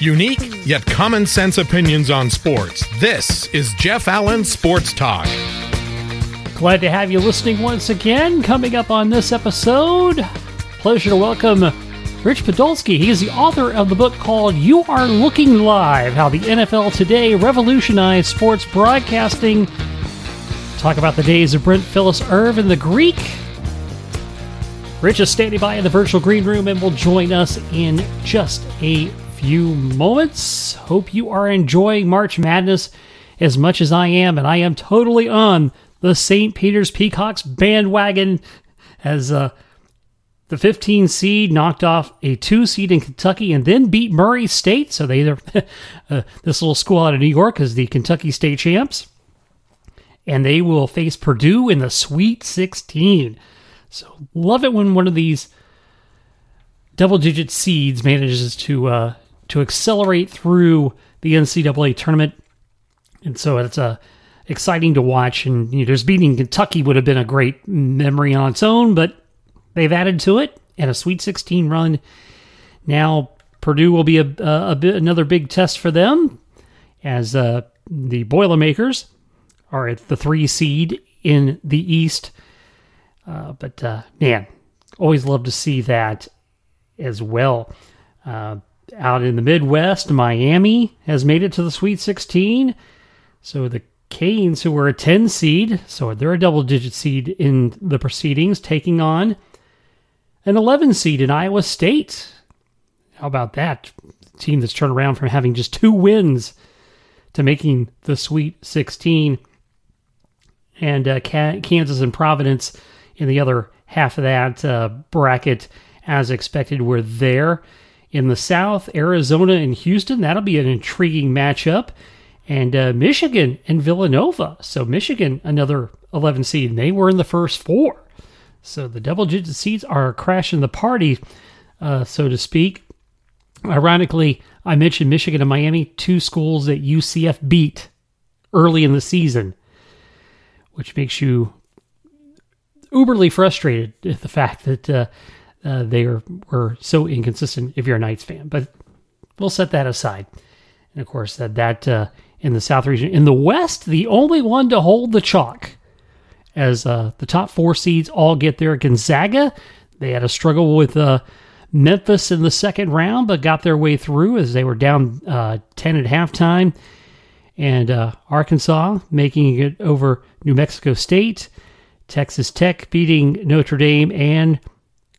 Unique yet common sense opinions on sports. This is Jeff Allen Sports Talk. Glad to have you listening once again. Coming up on this episode, pleasure to welcome Rich Podolsky. He is the author of the book called You Are Looking Live How the NFL Today Revolutionized Sports Broadcasting. Talk about the days of Brent Phyllis Irv and the Greek. Rich is standing by in the virtual green room and will join us in just a few moments. Hope you are enjoying March Madness as much as I am, and I am totally on the St. Peter's Peacocks bandwagon as uh, the 15 seed knocked off a two seed in Kentucky and then beat Murray State. So they either uh, this little school out of New York is the Kentucky State champs, and they will face Purdue in the Sweet 16. So love it when one of these double digit seeds manages to uh, to accelerate through the NCAA tournament. And so it's uh, exciting to watch. And you know, just beating Kentucky would have been a great memory on its own, but they've added to it and a Sweet 16 run. Now Purdue will be a, a, a bit another big test for them, as uh, the Boilermakers are at the three seed in the East. Uh, but uh, man, always love to see that as well. Out in the Midwest, Miami has made it to the Sweet 16. So the Canes, who were a 10 seed, so they're a double digit seed in the proceedings, taking on an 11 seed in Iowa State. How about that? team that's turned around from having just two wins to making the Sweet 16. And uh, Kansas and Providence in the other half of that uh, bracket, as expected, were there. In the South, Arizona and Houston, that'll be an intriguing matchup. And uh, Michigan and Villanova. So, Michigan, another 11 seed, and they were in the first four. So, the double digit seeds are crashing the party, uh, so to speak. Ironically, I mentioned Michigan and Miami, two schools that UCF beat early in the season, which makes you uberly frustrated at the fact that uh, uh, they are, were so inconsistent if you're a Knights fan. But we'll set that aside. And of course, that, that uh, in the South region. In the West, the only one to hold the chalk as uh, the top four seeds all get there. Gonzaga, they had a struggle with uh, Memphis in the second round, but got their way through as they were down uh, 10 at halftime. And uh, Arkansas making it over New Mexico State. Texas Tech beating Notre Dame and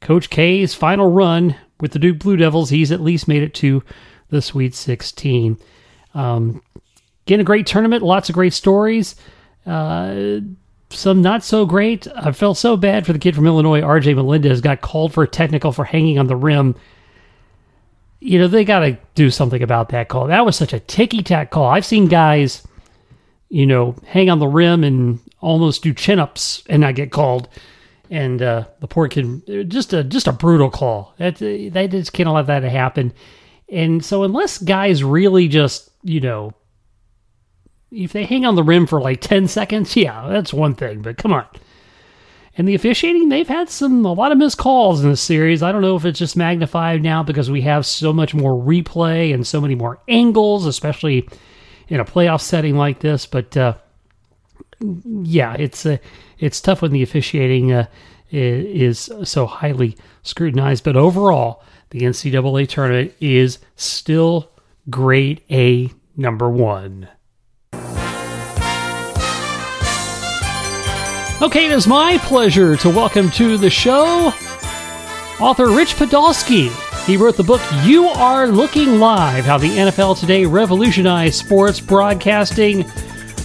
Coach K's final run with the Duke Blue Devils. He's at least made it to the Sweet 16. Um, again, a great tournament, lots of great stories. Uh, some not so great. I felt so bad for the kid from Illinois, RJ Melendez, got called for a technical for hanging on the rim. You know, they got to do something about that call. That was such a ticky tack call. I've seen guys, you know, hang on the rim and almost do chin ups and not get called and uh, the poor kid just a just a brutal call. That they just can't let that to happen. And so unless guys really just you know if they hang on the rim for like ten seconds, yeah, that's one thing. But come on. And the officiating, they've had some a lot of missed calls in this series. I don't know if it's just magnified now because we have so much more replay and so many more angles, especially in a playoff setting like this. But uh, yeah, it's uh, it's tough when the officiating uh, is so highly scrutinized. But overall, the NCAA tournament is still grade A number one. Okay, it is my pleasure to welcome to the show author Rich Podolsky. He wrote the book You Are Looking Live How the NFL Today Revolutionized Sports Broadcasting.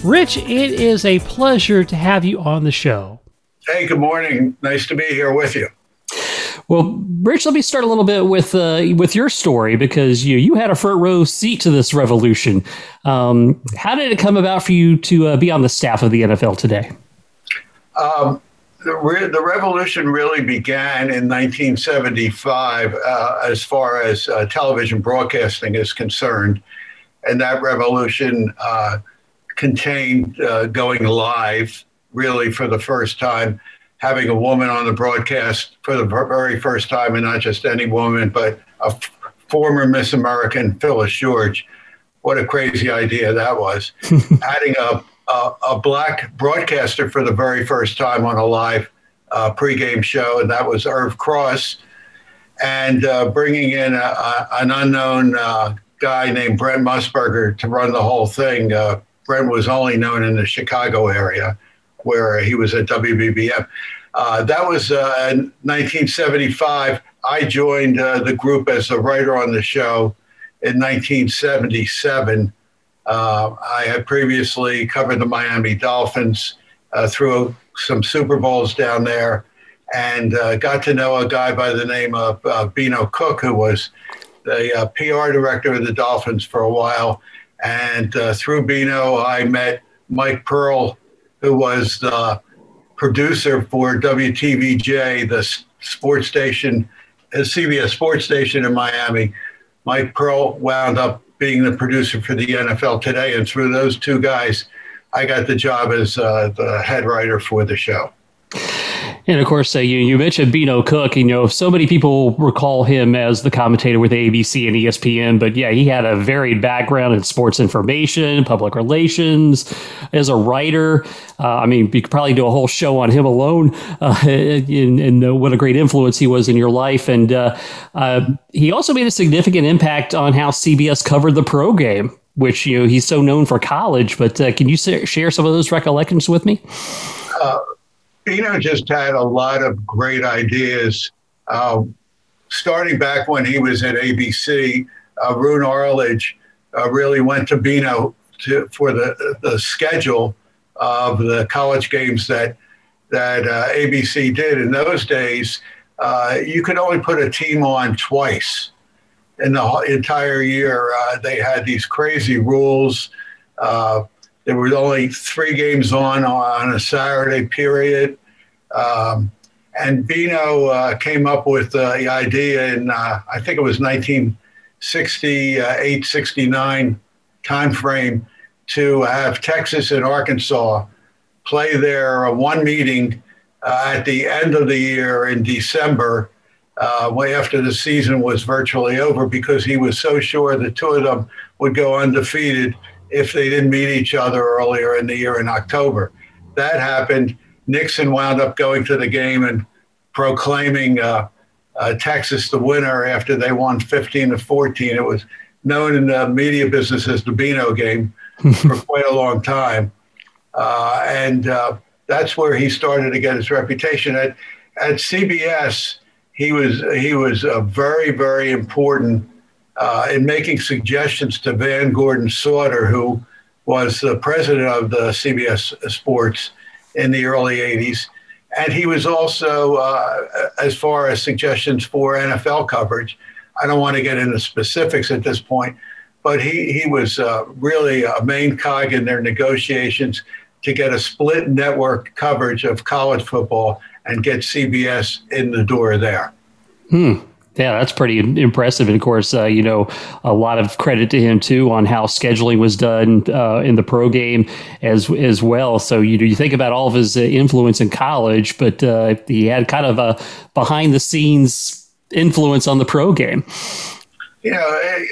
Rich, it is a pleasure to have you on the show. Hey, good morning. Nice to be here with you. Well, Rich, let me start a little bit with uh, with your story because you you had a front row seat to this revolution. Um, how did it come about for you to uh, be on the staff of the NFL today? Um, the, re- the, revolution really began in 1975 uh, as far as uh, television broadcasting is concerned. And that revolution uh, contained uh, going live really for the first time, having a woman on the broadcast for the very first time, and not just any woman, but a former Miss American Phyllis George. What a crazy idea that was. Adding a, a, a, black broadcaster for the very first time on a live uh, pregame show, and that was Irv Cross, and uh, bringing in a, a, an unknown uh, guy named Brent Musburger to run the whole thing. Uh, Brent was only known in the Chicago area where he was at WBBM. Uh, that was uh, in 1975. I joined uh, the group as a writer on the show in 1977. Uh, I had previously covered the Miami Dolphins uh, through some Super Bowls down there and uh, got to know a guy by the name of Beano Cook, who was the PR director of the Dolphins for a while. And through Beano, I met Mike Pearl, who was the producer for WTVJ, the sports station, a CBS sports station in Miami. Mike Pearl wound up being the producer for the NFL Today, and through those two guys, I got the job as uh, the head writer for the show. And of course, uh, you, you mentioned Beano Cook. You know, so many people recall him as the commentator with ABC and ESPN, but yeah, he had a varied background in sports information, public relations, as a writer. Uh, I mean, you could probably do a whole show on him alone uh, and, and what a great influence he was in your life. And uh, uh, he also made a significant impact on how CBS covered the pro game which you know he's so known for college. But uh, can you share some of those recollections with me? Beano just had a lot of great ideas. Uh, starting back when he was at ABC, uh, Roone Arledge uh, really went to Beano to, for the, the schedule of the college games that that uh, ABC did. In those days, uh, you could only put a team on twice in the entire year. Uh, they had these crazy rules. There were only three games on on a Saturday period. Um, and Beano uh, came up with uh, the idea in, uh, I think it was 1968, 69 timeframe to have Texas and Arkansas play their uh, one meeting uh, at the end of the year in December, uh, way after the season was virtually over, because he was so sure the two of them would go undefeated if they didn't meet each other earlier in the year in October. That happened. Nixon wound up going to the game and proclaiming uh, uh, Texas the winner after they won 15 to 14. It was known in the media business as the Beano game for quite a long time. Uh, and uh, that's where he started to get his reputation. At, at CBS, he was, he was a very, very important uh, in making suggestions to Van Gordon Sauter, who was the president of the CBS Sports in the early 80s. And he was also, uh, as far as suggestions for NFL coverage, I don't want to get into specifics at this point, but he, he was uh, really a main cog in their negotiations to get a split network coverage of college football and get CBS in the door there. Hmm. Yeah, that's pretty impressive. And of course, uh, you know, a lot of credit to him too on how scheduling was done uh, in the pro game as as well. So you know, you think about all of his uh, influence in college, but uh, he had kind of a behind the scenes influence on the pro game. You know, eh,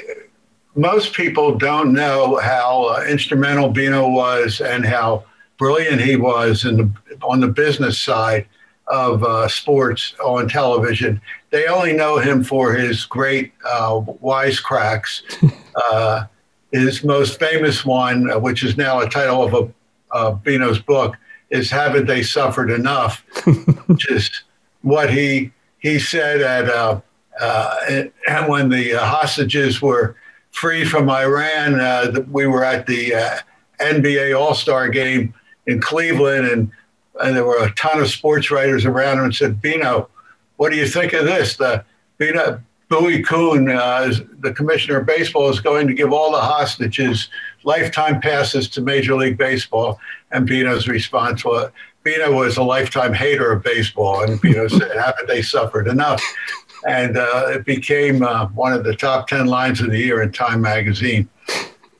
most people don't know how uh, instrumental Beano was and how brilliant he was in the, on the business side of uh, sports on television. They only know him for his great uh, wisecracks. uh, his most famous one, uh, which is now a title of a uh, Beano's book, is "Haven't They Suffered Enough?" which is what he he said at uh, and when the hostages were free from Iran. we were at the NBA All Star game in Cleveland and and there were a ton of sports writers around him and said, Beano, what do you think of this? The Beano, Bowie Kuhn, uh, the commissioner of baseball, is going to give all the hostages lifetime passes to Major League Baseball. And Beano's response was, Beano was a lifetime hater of baseball. And Beano said, haven't they suffered enough? And uh, it became uh, one of the top 10 lines of the year in Time magazine.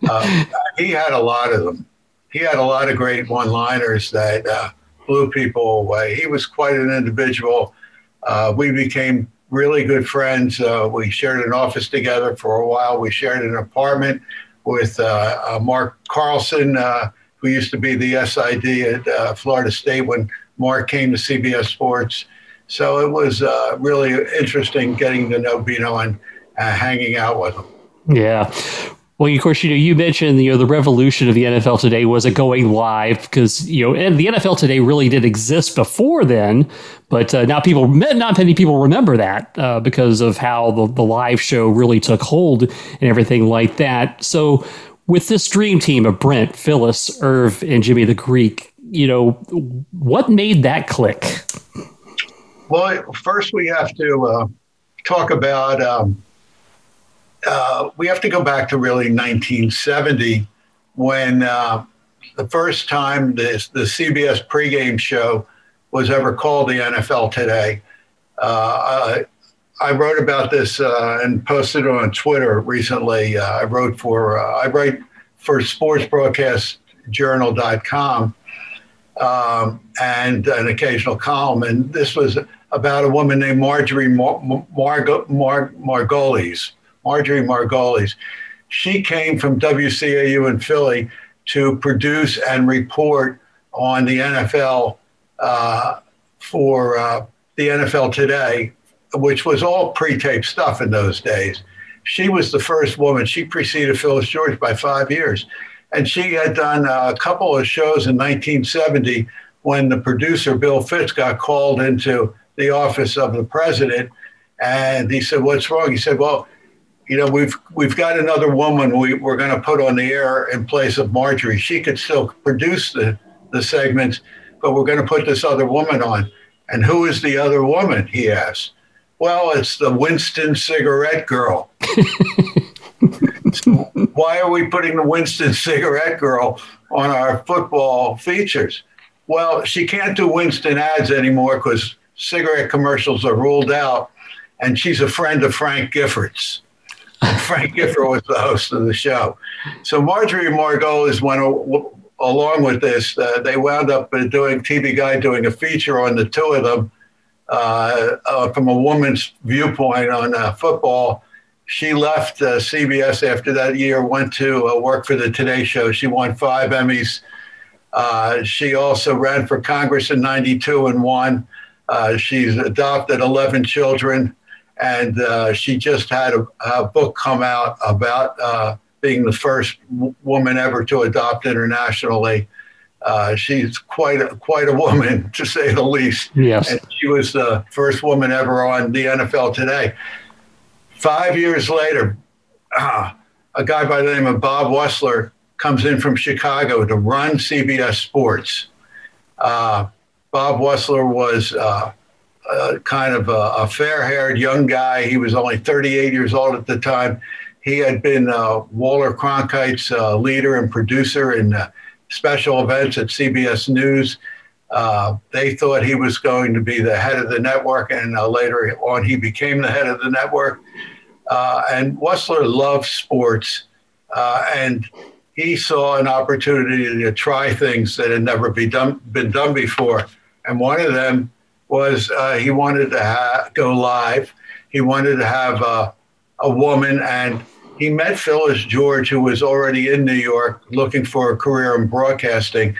Uh, he had a lot of them. He had a lot of great one liners that uh, blew people away. He was quite an individual. Uh, we became really good friends. Uh, we shared an office together for a while. We shared an apartment with uh, uh Mark Carlson, uh, who used to be the SID at uh, Florida State when Mark came to CBS Sports. So it was really interesting getting to know Beano and hanging out with him. Yeah. Well, of course, you know, you mentioned you know the revolution of the NFL today was it going live because you know and the NFL today really did exist before then, but uh, now people not many people remember that uh, because of how the, the live show really took hold and everything like that. So with this dream team of Brent, Phyllis, Irv, and Jimmy the Greek, you know, what made that click? Well, first we have to uh, talk about. Um, uh, we have to go back to really 1970 when uh, the first time this, the CBS pregame show was ever called the NFL Today. Uh, I, I, wrote about this uh, and posted it on Twitter recently. Uh, I wrote for I write for sportsbroadcastjournal.com um, and an occasional column, and this was about a woman named Marjorie Mar- Mar- Mar- Margolies Marjorie Margolies. She came from WCAU in Philly to produce and report on the NFL uh, for uh, the NFL Today, which was all pre-taped stuff in those days. She was the first woman. She preceded Phyllis George by five years, and she had done a couple of shows in 1970 when the producer Bill Fitts got called into the office of the president, and he said, "What's wrong?" He said, "Well." You know, we've we've got another woman we, we're going to put on the air in place of Marjorie. She could still produce the, the segments, but we're going to put this other woman on. And who is the other woman? He asked. Well, it's the Winston cigarette girl. so why are we putting the Winston cigarette girl on our football features? Well, she can't do Winston ads anymore because cigarette commercials are ruled out. And she's a friend of Frank Giffords. Frank Gifford was the host of the show. So Marjorie Margolies went along with this. Uh, they wound up doing TV Guide doing a feature on the two of them uh, uh, from a woman's viewpoint on uh, football. She left uh, CBS after that year, went to uh, work for the Today Show. She won five Emmys. she also ran for Congress in '92 and won. she's adopted 11 children and uh, she just had a, a, book come out about uh, being the first w- woman ever to adopt internationally. Uh, she's quite a, quite a woman, to say the least. Yes, and she was the first woman ever on the NFL Today. Five years later, uh, a guy by the name of Bob Wussler comes in from Chicago to run CBS Sports. Uh, Bob Wussler was uh, uh, kind of a, a fair haired young guy. He was only 38 years old at the time. He had been uh, Walter Cronkite's uh, leader and producer in uh, special events at CBS News. Uh, they thought he was going to be the head of the network, and later on, he became the head of the network. and Wussler loved sports, and he saw an opportunity to try things that had never be done, been done before. And one of them was uh, he wanted to ha- go live. He wanted to have a, a woman, and he met Phyllis George, who was already in New York looking for a career in broadcasting.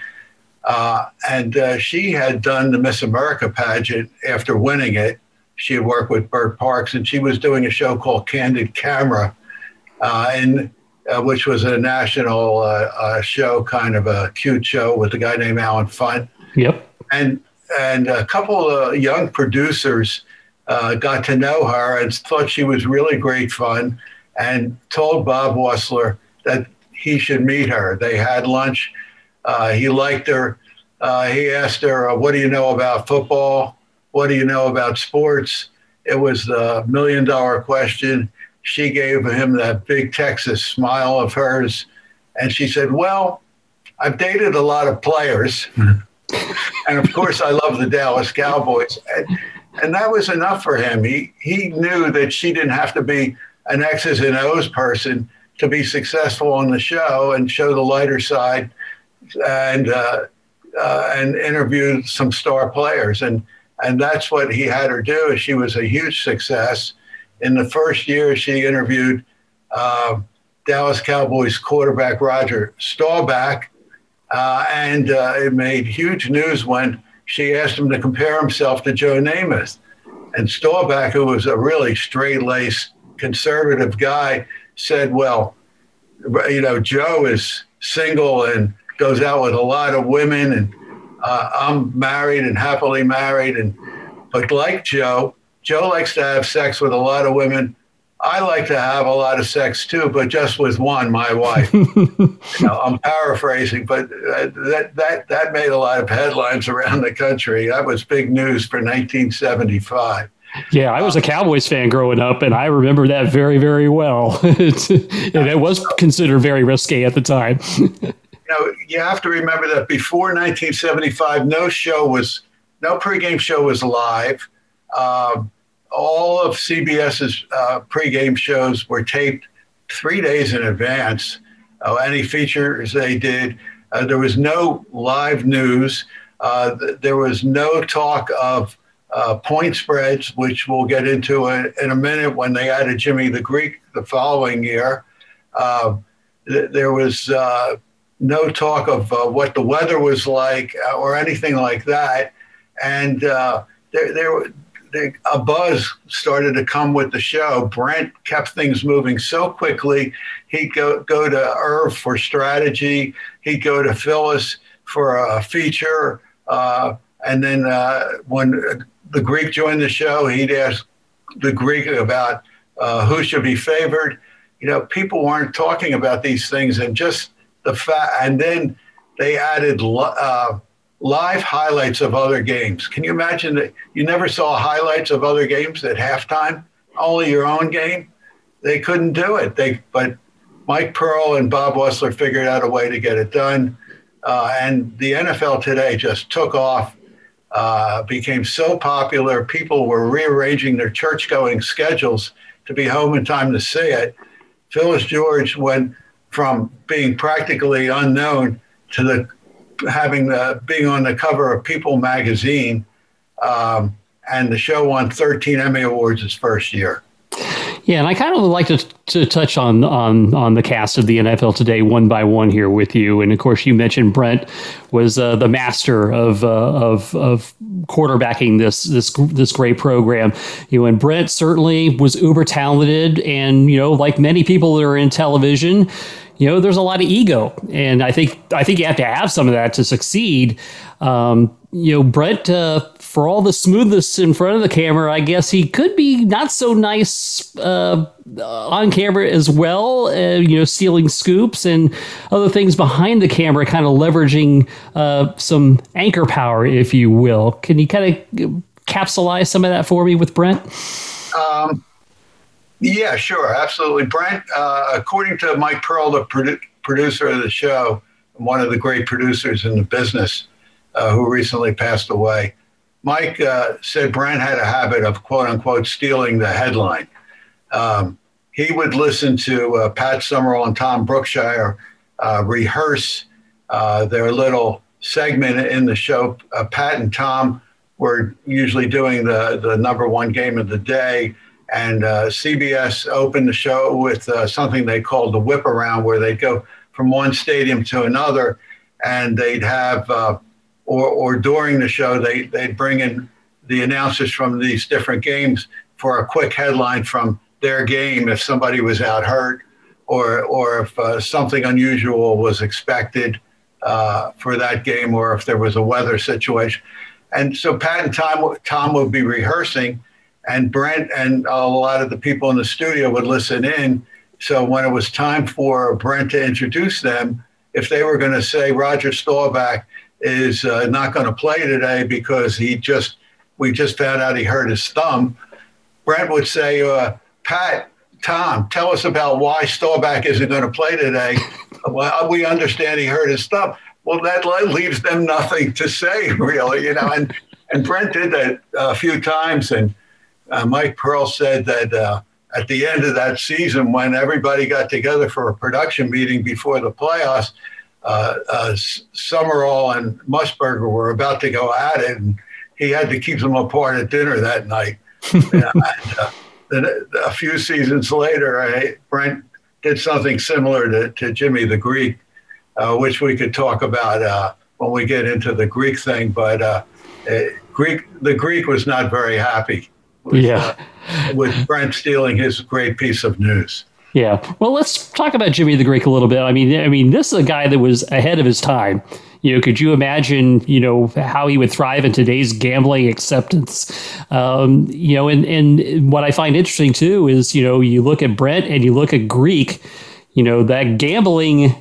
Uh, and uh, she had done the Miss America pageant after winning it. She had worked with Bert Parks, and she was doing a show called Candid Camera, uh, in, uh, which was a national uh, uh, show, kind of a cute show with a guy named Allen Funt. Yep. And and a couple of young producers uh, got to know her and thought she was really great fun and told Bob Wussler that he should meet her. They had lunch. Uh, he liked her. Uh, he asked her, uh, What do you know about football? What do you know about sports? It was the million dollar question. She gave him that big Texas smile of hers. And she said, Well, I've dated a lot of players. And of course, I love the Dallas Cowboys. And, and that was enough for him. He, he knew that she didn't have to be an X's and O's person to be successful on the show and show the lighter side and, uh, uh, and interview some star players. And, and that's what he had her do. She was a huge success. In the first year, she interviewed uh, Dallas Cowboys quarterback Roger Staubach, uh, and uh, it made huge news when she asked him to compare himself to Joe Namath. And Staubach, who was a really straight laced conservative guy, said, Well, you know, Joe is single and goes out with a lot of women, and uh, I'm married and happily married. And but like Joe, Joe likes to have sex with a lot of women. I like to have a lot of sex too, but just with one, my wife. you know, I'm paraphrasing, but uh, that that that made a lot of headlines around the country. That was big news for 1975. Yeah, I was a Cowboys fan growing up, and I remember that very, very well. and it was considered very risque at the time. you know, you have to remember that before 1975, no show was, no pregame show was live. Um, all of CBS's uh, pregame shows were taped three days in advance. Uh, any features they did, uh, there was no live news. Uh, th- there was no talk of uh, point spreads, which we'll get into in, in, a minute when they added Jimmy the Greek the following year. Uh, th- there was no talk of what the weather was like or anything like that. And there, there, a buzz started to come with the show. Brent kept things moving so quickly. He'd go, go to Irv for strategy. He'd go to Phyllis for a feature. Uh, and then uh, when the Greek joined the show, he'd ask the Greek about uh, who should be favored. You know, people weren't talking about these things, and just the fact. And then they added uh, live highlights of other games. Can you imagine that you never saw highlights of other games at halftime? Only your own game? They couldn't do it. They, but Mike Pearl and Bob Wussler figured out a way to get it done. Uh, and the NFL today just took off, uh, became so popular. People were rearranging their church going schedules to be home in time to see it. Phyllis George went from being practically unknown to the having being on the cover of People magazine, um, and the show won 13 Emmy awards its first year. Yeah, and I kind of would like to, to touch on on on the cast of the NFL today one by one here with you. And of course, you mentioned Brent was uh, the master of uh, of of quarterbacking this this this great program. You know, and Brent certainly was uber talented, and you know, like many people that are in television you know, there's a lot of ego, and I think I think you have to have some of that to succeed. Um, you know, Brent, uh, for all the smoothness in front of the camera, I guess he could be not so nice uh, on camera as well. Uh, you know, stealing scoops and other things behind the camera, kind of leveraging uh, some anchor power, if you will. Can you kind of capsulize some of that for me with Brent? Um, yeah, sure, absolutely. Brent, uh, according to Mike Pearl, the produ- producer of the show, one of the great producers in the business, uh, who recently passed away, Mike uh, said Brent had a habit of quote unquote stealing the headline. Um, he would listen to uh, Pat Summerall and Tom Brookshier uh, rehearse uh, their little segment in the show. Pat and Tom were usually doing the, the number one game of the day and uh, CBS opened the show with uh, something they called the whip around, where they'd go from one stadium to another, and they'd have, uh, or, or during the show, they, they'd bring in the announcers from these different games for a quick headline from their game if somebody was out hurt or, or if uh, something unusual was expected uh, for that game or if there was a weather situation. And so Pat and Tom, Tom would be rehearsing and Brent and a lot of the people in the studio would listen in. So when it was time for Brent to introduce them, if they were going to say Roger Staubach is uh, not going to play today because he just we just found out he hurt his thumb, Brent would say, uh, Pat, Tom, tell us about why Staubach isn't going to play today. well, we understand he hurt his thumb. Well, that leaves them nothing to say, really, you know. And and Brent did that a few times, and uh, Mike Pearl said that uh, at the end of that season, when everybody got together for a production meeting before the playoffs, uh, uh Summerall and Musburger were about to go at it, and he had to keep them apart at dinner that night. and, uh, then a few seasons later, I, Brent did something similar to, to Jimmy the Greek, uh, which we could talk about uh, when we get into the Greek thing. But uh, eh, Greek, the Greek was not very happy. With, yeah. Uh, with Brent stealing his great piece of news. Yeah. Well, let's talk about Jimmy the Greek a little bit. I mean, I mean, this is a guy that was ahead of his time. You know, could you imagine, you know, how he would thrive in today's gambling acceptance? Um, you know, and and what I find interesting too is, you know, you look at Brent and you look at Greek. You know, that gambling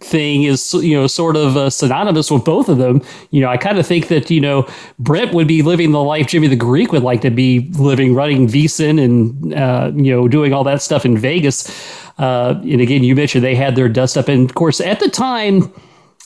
thing is you know sort of uh, synonymous with both of them. You know, I kind of think that you know Brent would be living the life Jimmy the Greek would like to be living, running VSiN and uh, you know doing all that stuff in Vegas. Uh, and again, you mentioned they had their dust up, and of course at the time,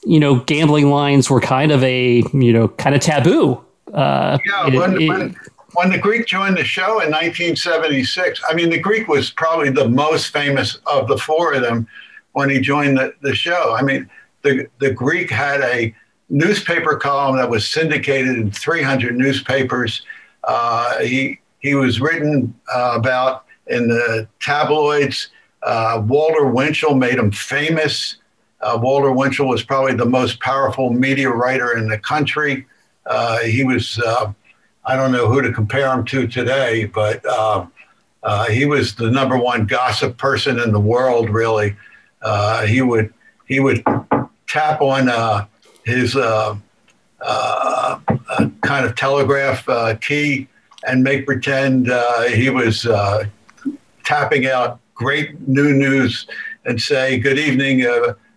you know, gambling lines were kind of a you know kind of taboo. Uh, yeah, it, when, it, when, when the Greek joined the show in 1976, I mean, the Greek was probably the most famous of the four of them when he joined the, the show. I mean, the, the Greek had a newspaper column that was syndicated in 300 newspapers. Uh, he, he was written uh, about in the tabloids. Uh, Walter Winchell made him famous. Uh, Walter Winchell was probably the most powerful media writer in the country. Uh, he was, uh, I don't know who to compare him to today, but he was the number one gossip person in the world, really. Uh, he would he would tap on uh, his uh, uh kind of telegraph uh, key and make pretend uh, he was tapping out great new news and say, "Good evening,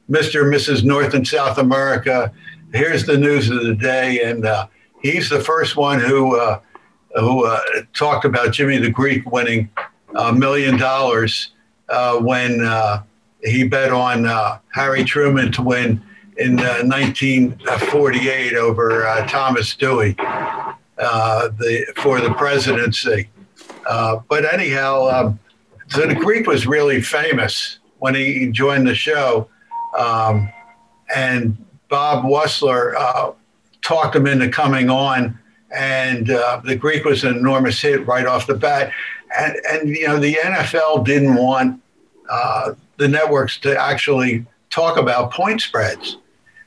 Mr. and Mrs. North and South America. Here's the news of the day." And he's the first one who who talked about Jimmy the Greek winning a million dollars when he bet on uh, Harry Truman to win in uh, 1948 over uh, Thomas Dewey uh, the, for the presidency. Uh, but anyhow, um, so the Greek was really famous when he joined the show. Um, and Bob Wussler uh, talked him into coming on. And the Greek was an enormous hit right off the bat. And, and you know, the NFL didn't want uh, the networks to actually talk about point spreads.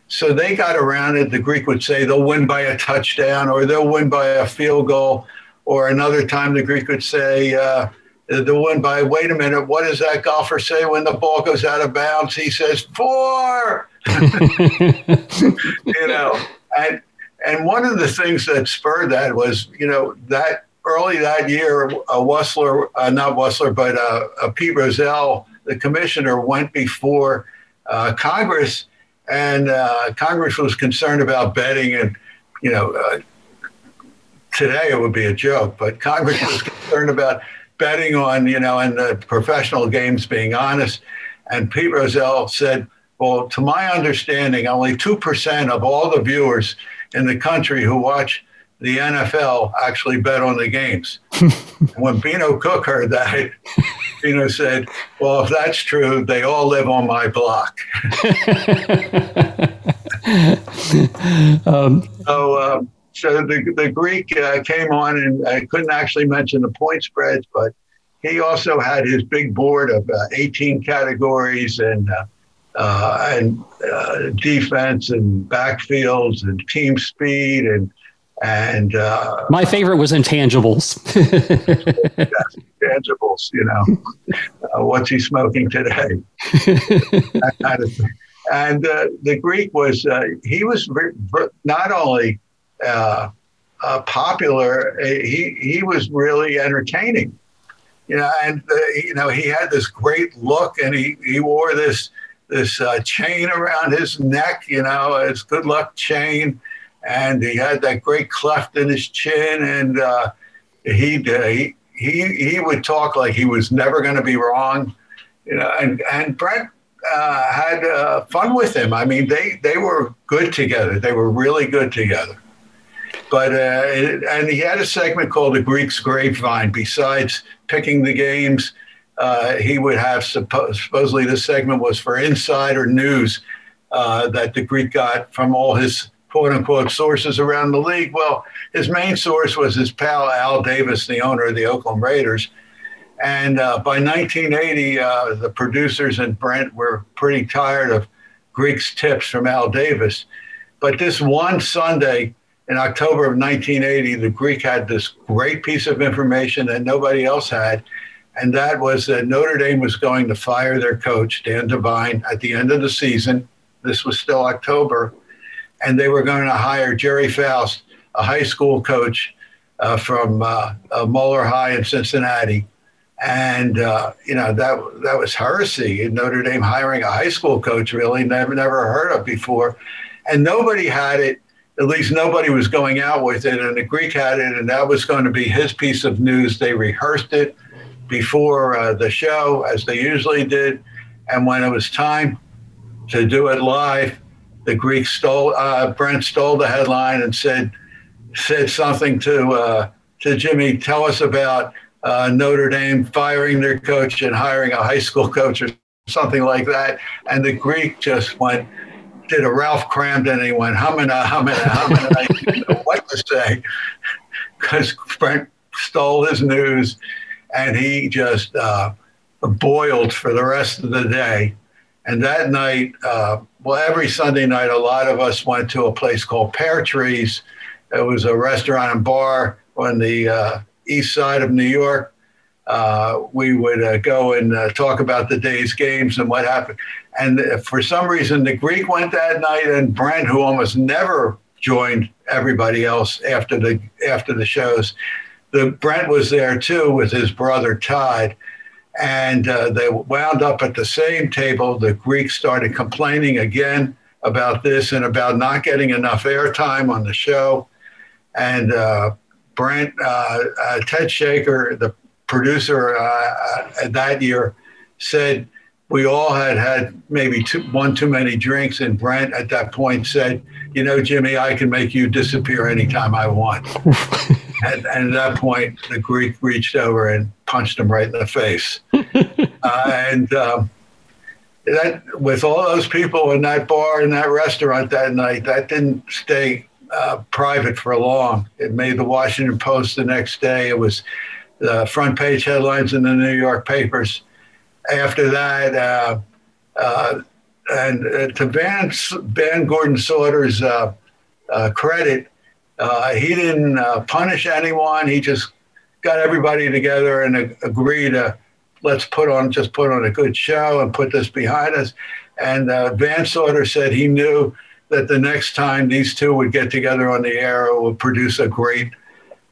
So they got around it. The Greek would say they'll win by a touchdown or they'll win by a field goal. Or another time, the Greek would say uh, they'll win by, wait a minute, what does that golfer say when the ball goes out of bounds? He says, four. you know, and, and one of the things that spurred that was, you know, that early that year, a Wussler, uh, not Wussler, but uh, uh, Pete Rozelle the commissioner went before uh, Congress, and uh, Congress was concerned about betting. And you know, uh, today it would be a joke, but Congress was concerned about betting on you know and the professional games being honest. And Pete Rozelle said, "Well, to my understanding, only two percent of all the viewers in the country who watch." the NFL actually bet on the games. when Beano Cook heard that, Said, Well, if that's true, they all live on my block. um, so, um, so the, the Greek uh, came on and I couldn't actually mention the point spreads, but he also had his big board of uh, 18 categories and uh, uh and uh, defense and backfields and team speed and and uh, my favorite was intangibles. yes, intangibles, you know, uh, what's he smoking today? kind of and uh, the Greek was uh, he was not only uh, uh, popular, he he was really entertaining. You know, and you know he had this great look, and he he wore this this chain around his neck. You know, his good luck chain and he had that great cleft in his chin, and uh, he, he he he would talk like he was never going to be wrong, you know. And and Brent uh, had uh, fun with him. I mean, they they were good together. They were really good together. But uh, and he had a segment called the Greek's Grapevine. Besides picking the games, uh, he would have suppo- supposedly the segment was for insider news uh, that the Greek got from all his quote unquote sources around the league. Well, his main source was his pal Al Davis, the owner of the Oakland Raiders. And uh, by 1980, uh, the producers and Brent were pretty tired of Greek's tips from Al Davis. But this one Sunday in October of 1980, the Greek had this great piece of information that nobody else had. And that was that Notre Dame was going to fire their coach, Dan Devine, at the end of the season. This was still October and they were going to hire Gerry Faust, a high school coach uh, from uh, uh, Moeller High in Cincinnati. And uh, you know that that was heresy in Notre Dame hiring a high school coach. Really, never never heard of before, and nobody had it. At least nobody was going out with it, and the Greek had it, and that was going to be his piece of news. They rehearsed it before uh, the show, as they usually did, and when it was time to do it live, the Greek stole uh, Brent stole the headline and said said something to uh, to Jimmy. Tell us about uh, Notre Dame firing their coach and hiring a high school coach or something like that. And the Greek just went did a Ralph Kramden and he went humming, humming, humming. I didn't know what to say because Brent stole his news and he just uh, boiled for the rest of the day. And that night, uh, well, every Sunday night, a lot of us went to a place called Pear Trees. It was a restaurant and bar on the uh, east side of New York. Uh, we would uh, go and uh, talk about the day's games and what happened. And for some reason, the Greek went that night, and Brent, who almost never joined everybody else after the after the shows, the Brent was there too with his brother Todd and uh, they wound up at the same table. The Greeks started complaining again about this and about not getting enough airtime on the show. And uh, Brent, uh, uh Ted Shaker, the producer uh, uh, that year, said we all had had maybe two, one too many drinks. And Brent at that point said, You know, Jimmy, I can make you disappear anytime I want. and, and, at that point, the Greek reached over and punched him right in the face. And um, that, with all those people in that bar and that restaurant that night, that didn't stay uh, private for long. It made the Washington Post the next day. It was the front page headlines in the New York papers. After that, uh, uh and uh, to Van, Van Gordon Sauter's uh, credit, uh, he didn't punish anyone. He just got everybody together and agreed to let's put on just put on a good show and put this behind us. And uh, Van Sauter said he knew that the next time these two would get together on the air, it would produce a great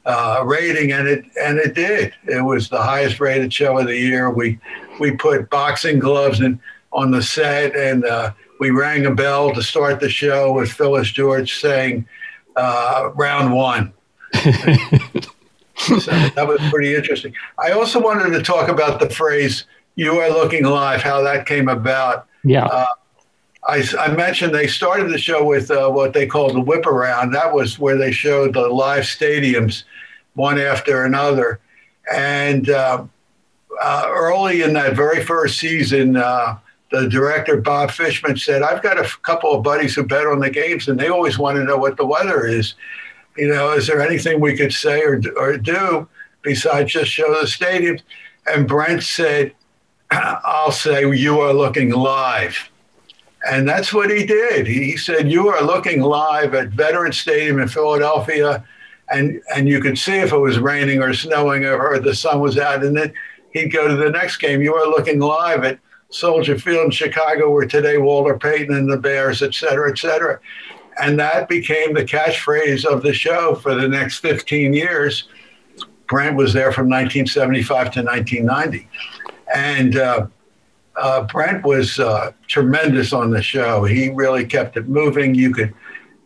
uh, rating, and it and it did. It was the highest rated show of the year. We we put boxing gloves in, on the set, and uh, we rang a bell to start the show with Phyllis George saying uh, round one. so that was pretty interesting. I also wanted to talk about the phrase "you are looking live," how that came about. Yeah. Uh, I, I, mentioned they started the show with uh, what they called the whip around. That was where they showed the live stadiums one after another. And uh, uh, early in that very first season, uh, the director Bob Fishman said, "I've got a couple of buddies who bet on the games, and they always want to know what the weather is. You know, is there anything we could say or or do besides just show the stadium? And Brent said, "I'll say you are looking live." And that's what he did. He said, "You are looking live at Veterans Stadium in Philadelphia, and and you could see if it was raining or snowing or, or the sun was out, and then he'd go to the next game. You are looking live at Soldier Field in Chicago, where today Walter Payton and the Bears, et cetera, et cetera. And that became the catchphrase of the show for the next 15 years. Brent was there from 1975 to 1990. And uh, uh, Brent was uh, tremendous on the show. He really kept it moving. You could,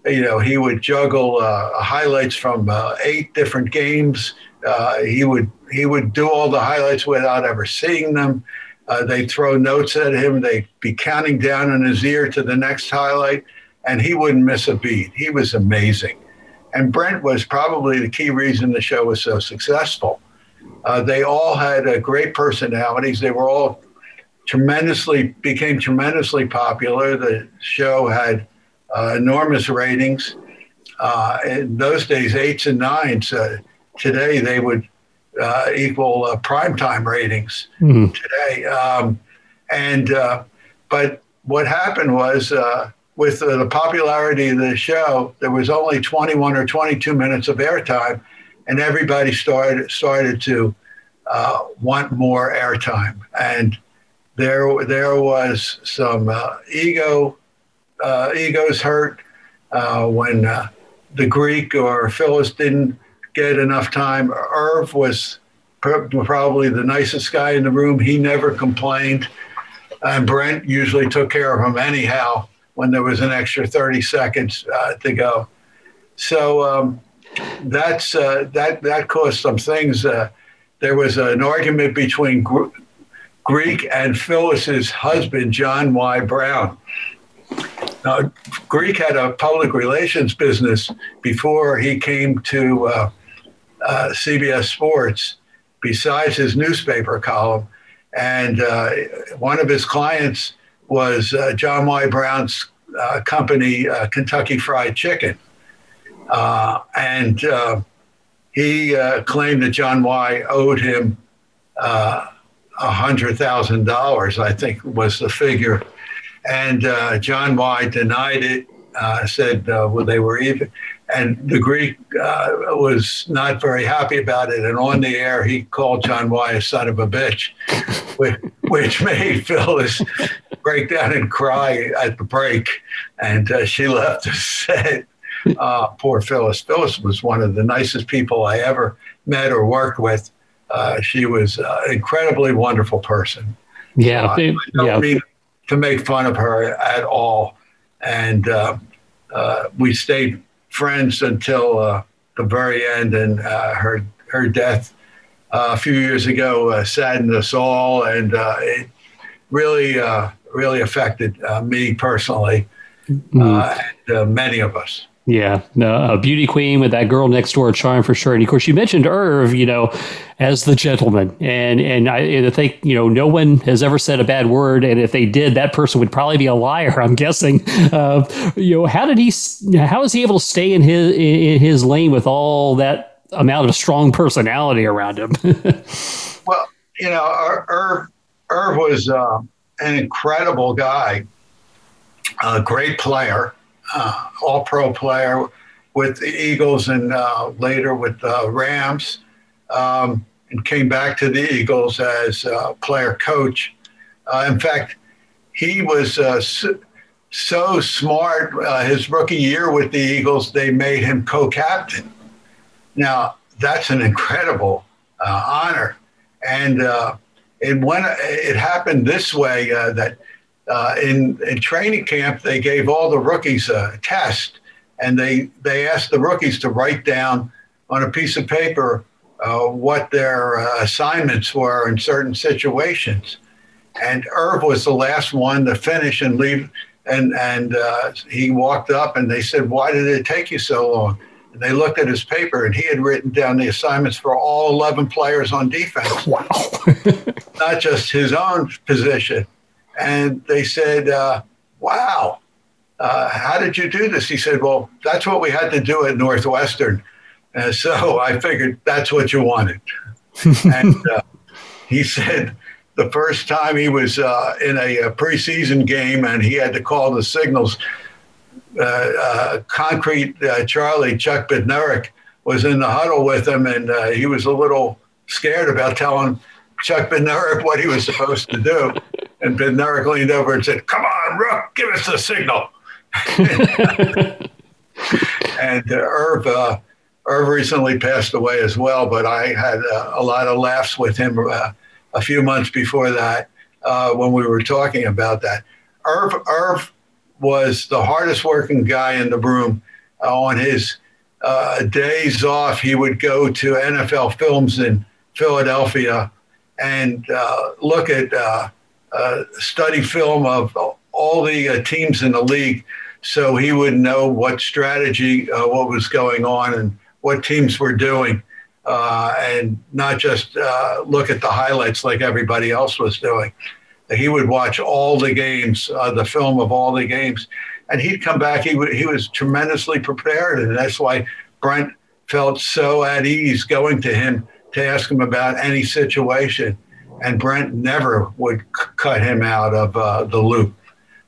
you know, he would juggle uh, highlights from uh, eight different games. Uh, he would he would do all the highlights without ever seeing them. They'd throw notes at him. They'd be counting down in his ear to the next highlight, and he wouldn't miss a beat. He was amazing. And Brent was probably the key reason the show was so successful. Uh, they all had uh, great personalities. They were all tremendously, became tremendously popular. The show had uh, enormous ratings. Uh, in those days, eights and nines. Uh, today, they would uh, equal uh, primetime ratings mm-hmm. today. Um, and but what happened was with the popularity of the show, there was only 21 or 22 minutes of airtime, and everybody started started to uh, want more airtime. And there, there was some uh, ego, uh, egos hurt uh, when uh, the Greek or Phyllis didn't get enough time. Irv was probably the nicest guy in the room. He never complained. And Brent usually took care of him anyhow when there was an extra 30 seconds uh, to go. So um, that's uh, that that caused some things. Uh, there was an argument between Greek and Phyllis's husband, John Y. Brown. Now, Greek had a public relations business before he came to uh, uh, CBS Sports, besides his newspaper column. And uh, one of his clients was uh, John Y. Brown's uh, company, uh, Kentucky Fried Chicken. and he claimed that John Y. owed him $100,000, I think was the figure. And uh, John Y denied it, uh, said uh, well, they were even. And the Greek uh, was not very happy about it. And on the air, he called John Y a son of a bitch, which, which made Phyllis break down and cry at the break. And uh, she left the set. Uh, poor Phyllis. Phyllis was one of the nicest people I ever met or worked with. Uh, she was an incredibly wonderful person. Yeah, uh, I don't yeah. mean to make fun of her at all. And uh, uh we stayed friends until uh, the very end. And uh, her her death a few years ago saddened us all, and it really really affected me personally mm. and many of us. Yeah, no, a beauty queen with that girl next door charm for sure. And of course, you mentioned Irv, you know, as the gentleman, and and I, and I think you know no one has ever said a bad word, and if they did, that person would probably be a liar. I'm guessing. Uh, you know, how did he? How is he able to stay in his in his lane with all that amount of strong personality around him? well, you know, Irv Irv was uh, an incredible guy, a great player uh, all pro player with the Eagles and uh, later with the Rams, um, and came back to the Eagles as player coach. Uh, in fact, he was uh, so, smart. Uh, his rookie year with the Eagles, they made him co captain. Now, that's an incredible uh, honor. And it, when it happened this way that uh, in, in training camp, they gave all the rookies a test, and they, they asked the rookies to write down on a piece of paper uh, what their uh, assignments were in certain situations. And Irv was the last one to finish and leave. And, and uh, he walked up and they said, Why did it take you so long? And they looked at his paper and he had written down the assignments for all 11 players on defense. Wow. not just his own position and they said, uh, Wow, uh, how did you do this? He said, Well, that's what we had to do at Northwestern. And so I figured that's what you wanted. and uh, he said, the first time he was uh, in a, a, preseason game and he had to call the signals, uh, uh, Concrete Charlie, Chuck Bednarik, was in the huddle with him and he was a little scared about telling Chuck Bednarik what he was supposed to do. And Bednarik leaned over and said, Come on, Rook, give us the signal. and uh, Irv, uh, Irv recently passed away as well, but I had uh, a lot of laughs with him uh, a few months before that uh, when we were talking about that. Irv, Irv was the hardest working guy in the room. Uh, on his days off, he would go to NFL Films in Philadelphia and look at uh, study film of all the uh, teams in the league so he would know what strategy, uh, what was going on, and what teams were doing, uh, and not just uh, look at the highlights like everybody else was doing. He would watch all the games, uh, the film of all the games. and he'd come back. He, w- he was tremendously prepared, and that's why Brent felt so at ease going to him to ask him about any situation. And Brent never would c- cut him out of uh, the loop.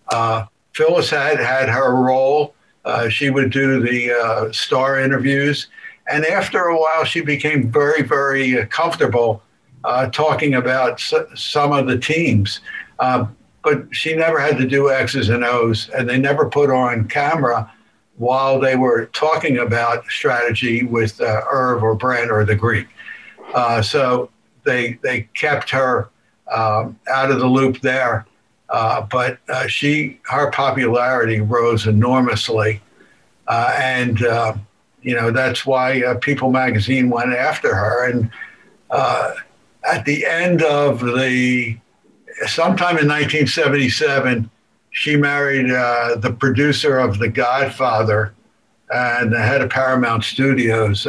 Uh, Phyllis had had her role. Uh, she would do the uh, star interviews. And after a while, she became very, very comfortable uh, talking about s- some of the teams. Uh, but she never had to do X's and O's, and they never put on camera while they were talking about strategy with uh, Irv or Brent or the Greek. Uh, so they they kept her um, out of the loop there. Uh, but uh, she her popularity rose enormously, uh, and uh, you know that's why People Magazine went after her. And at the end of the sometime in 1977, she married the producer of The Godfather and the head of Paramount Studios.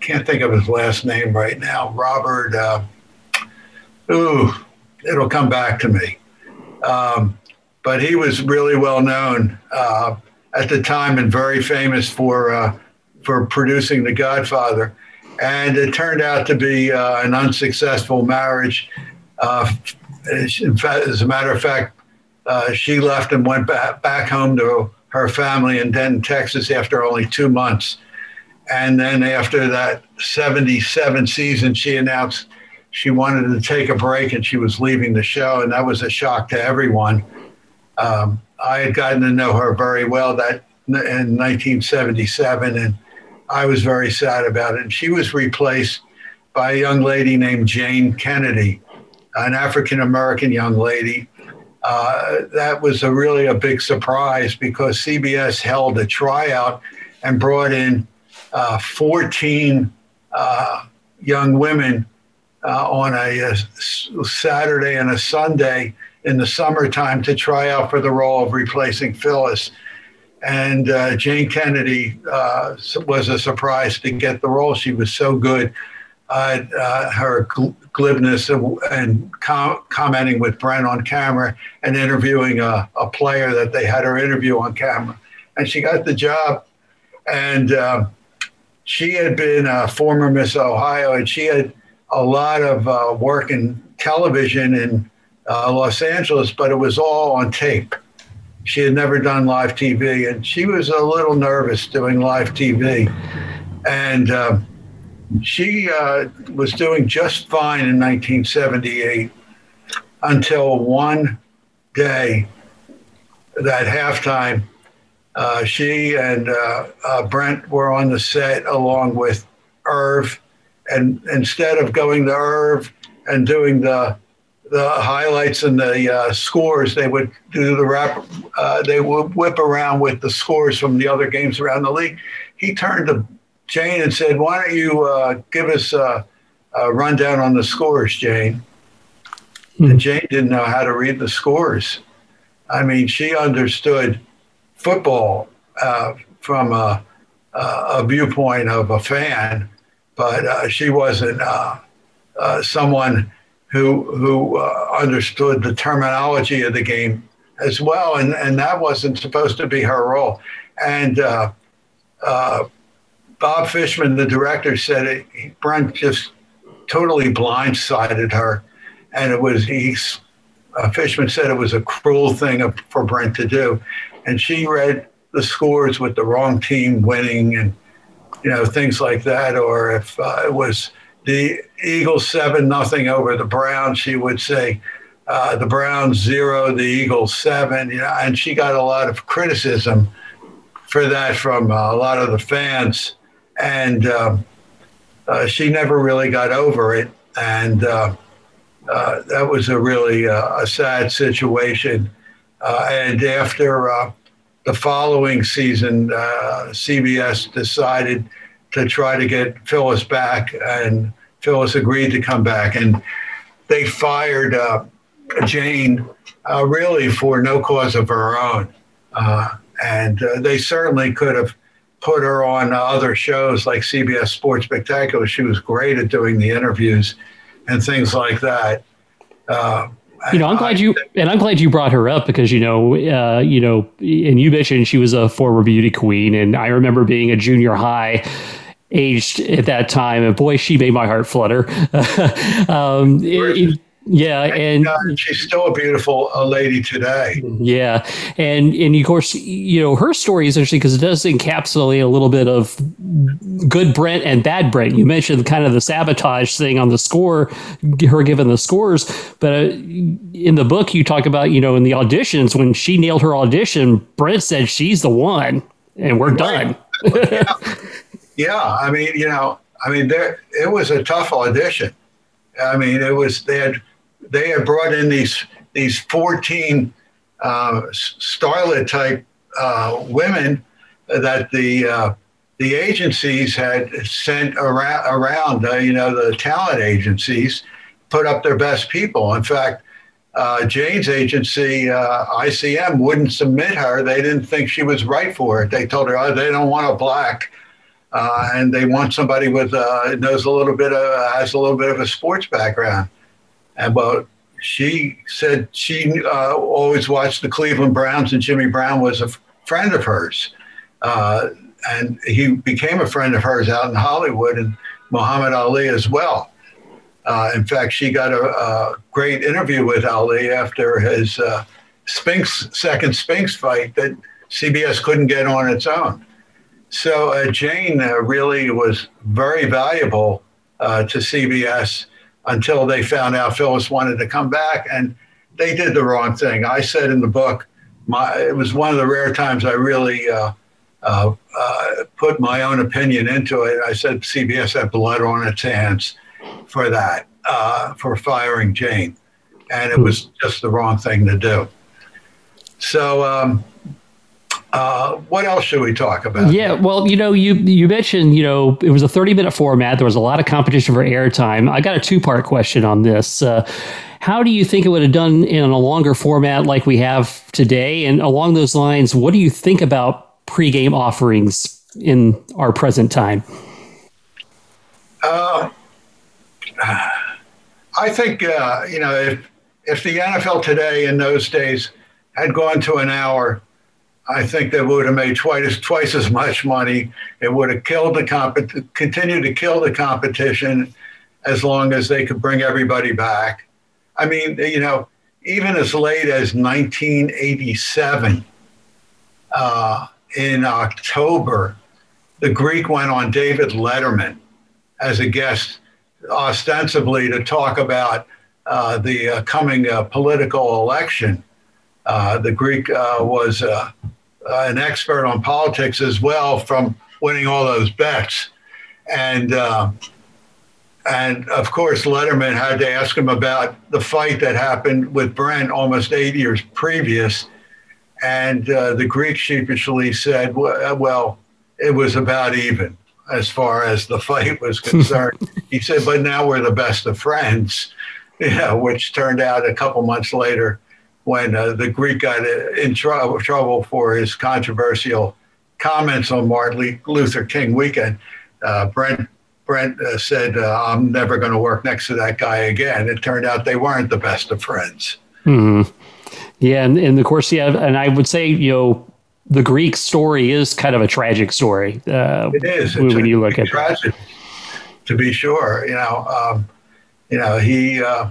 can't think of his last name right now. Robert. ooh, it'll come back to me. Um, but he was really well known uh, at the time and very famous for uh, for producing The Godfather. And it turned out to be uh, an unsuccessful marriage. Uh, fact, as a matter of fact, uh, she left and went back, back home to her family in Denton, Texas, after only two months. And then after that 77 season, she announced she wanted to take a break and she was leaving the show, and that was a shock to everyone. Um, I had gotten to know her very well that in 1977, and I was very sad about it. And she was replaced by a young lady named Jayne Kennedy, an African American young lady. Uh, that was a really a big surprise because CBS held a tryout and brought in uh, 14 uh, young women uh, on a, a, Saturday and a Sunday in the summertime to try out for the role of replacing Phyllis. And uh, Jayne Kennedy uh, was a surprise to get the role. She was so good. Uh, her gl- glibness and, and com- commenting with Brent on camera and interviewing a, a, player that they had her interview on camera. And she got the job. And uh, she had been a former Miss Ohio, and she had a lot of uh, work in television in uh, Los Angeles, but it was all on tape. She had never done live TV, and she was a little nervous doing live TV. And uh, she uh, was doing just fine in 1978 until one day that halftime, uh, she and uh, Brent were on the set along with Irv and instead of going to Irv and doing the the highlights and the uh, scores, they would do the rap. Uh, they would whip around with the scores from the other games around the league. He turned to Jayne and said, "Why don't you uh, give us a, a, rundown on the scores, Jayne?" Hmm. And Jayne didn't know how to read the scores. I mean, she understood football uh, from a, a viewpoint of a fan but uh, she wasn't uh, uh, someone who who uh, understood the terminology of the game as well, and and that wasn't supposed to be her role. And uh, uh, Bob Fishman, the director, said it, Brent just totally blindsided her, and it was he. Fishman said it was a cruel thing for Brent to do, and she read the scores with the wrong team winning and you know, things like that. Or if uh, it was the Eagles seven nothing over the Browns, she would say uh, the Browns zero, the Eagles seven. You know, and she got a lot of criticism for that from uh, a lot of the fans, and um, uh, she never really got over it. And uh, uh, that was a really a sad situation. and after the following season, uh, CBS decided to try to get Phyllis back, and Phyllis agreed to come back. And they fired uh, Jayne uh, really for no cause of her own. Uh, and uh, they certainly could have put her on other shows like CBS Sports Spectacular. She was great at doing the interviews and things like that. Uh, you know, I'm glad you and I'm glad you brought her up because you know, uh, you know, and you mentioned she was a former beauty queen, and I remember being a junior high aged at that time, and boy, she made my heart flutter. um, it, yeah, and God, she's still a beautiful uh, lady today. Yeah, and and of course, you know her story is interesting because it does encapsulate a little bit of good Brent and bad Brent. You mentioned kind of the sabotage thing on the score, her giving the scores, but uh, in the book you talk about you know in the auditions when she nailed her audition, Brent said she's the one, and we're right. done. yeah. Yeah, I mean, you know, I mean, there it was a tough audition. I mean, it was they had they had brought in these these 14 uh, starlet type uh, women that the uh, the agencies had sent around, around uh, you know, the talent agencies put up their best people. In fact, uh, Jayne's agency, uh, ICM, wouldn't submit her. They didn't think she was right for it. They told her, oh, they don't want a black. And they want somebody with knows a little bit of has a little bit of a sports background. And but she said she uh, always watched the Cleveland Browns, and Jimmy Brown was a f- friend of hers. Uh, and he became a friend of hers out in Hollywood, and Muhammad Ali as well. Uh, in fact, she got a, a, great interview with Ali after his uh, Spinks second Spinks fight that CBS couldn't get on its own. So uh, Jayne uh, really was very valuable to CBS until they found out Phyllis wanted to come back, and they did the wrong thing. I said in the book, my, it was one of the rare times I really uh, uh, uh, put my own opinion into it. I said CBS had blood on its hands for that, uh, for firing Jayne, and it was just the wrong thing to do. So. Um, uh, what else should we talk about? Yeah, well, you know, you you mentioned, you know, it was a 30 minute format. There was a lot of competition for airtime. I got a two part question on this. Uh, how do you think it would have done in a longer format like we have today? And along those lines, what do you think about pregame offerings in our present time? Uh, I think uh, you know if if the NFL today in those days had gone to an hour I think they would have made twice twice as much money. It would have killed the comp, continued to kill the competition, as long as they could bring everybody back. I mean, you know, even as late as 1987, uh, in October, the Greek went on David Letterman as a guest, ostensibly to talk about uh, the uh, coming uh, political election. Uh, the Greek uh, was uh, an expert on politics as well from winning all those bets. And uh, and of course, Letterman had to ask him about the fight that happened with Brent almost eight years previous. And uh, the Greek sheepishly said, well, it was about even as far as the fight was concerned. he said, but now we're the best of friends, which turned out a couple months later when uh, the Greek got in tr- trouble for his controversial comments on Martin Luther King weekend. Uh, Brent Brent uh, said, uh, "I'm never going to work next to that guy again." It turned out they weren't the best of friends. hmm Yeah, and, and of course, yeah, and I would say, you know, the Greek story is kind of a tragic story. Uh, it is when, when you look at tragic, to be sure. You know, um, you know, he uh,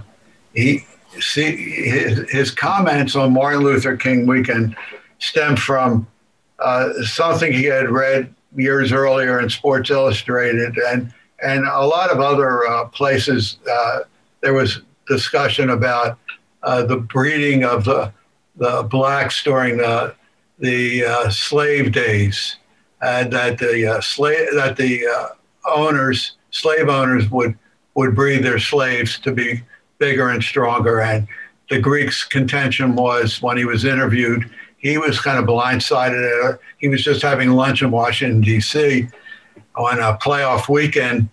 he see his, his comments on Martin Luther King weekend stem from uh, something he had read years earlier in Sports Illustrated and and a lot of other uh, places. Uh, there was discussion about uh, the breeding of the the blacks during the the uh, slave days, and that the uh, slave that the owners slave owners would would breed their slaves to be bigger and stronger. And the Greek's contention was when he was interviewed, he was kind of blindsided. He was just having lunch in Washington, D.C. on a playoff weekend,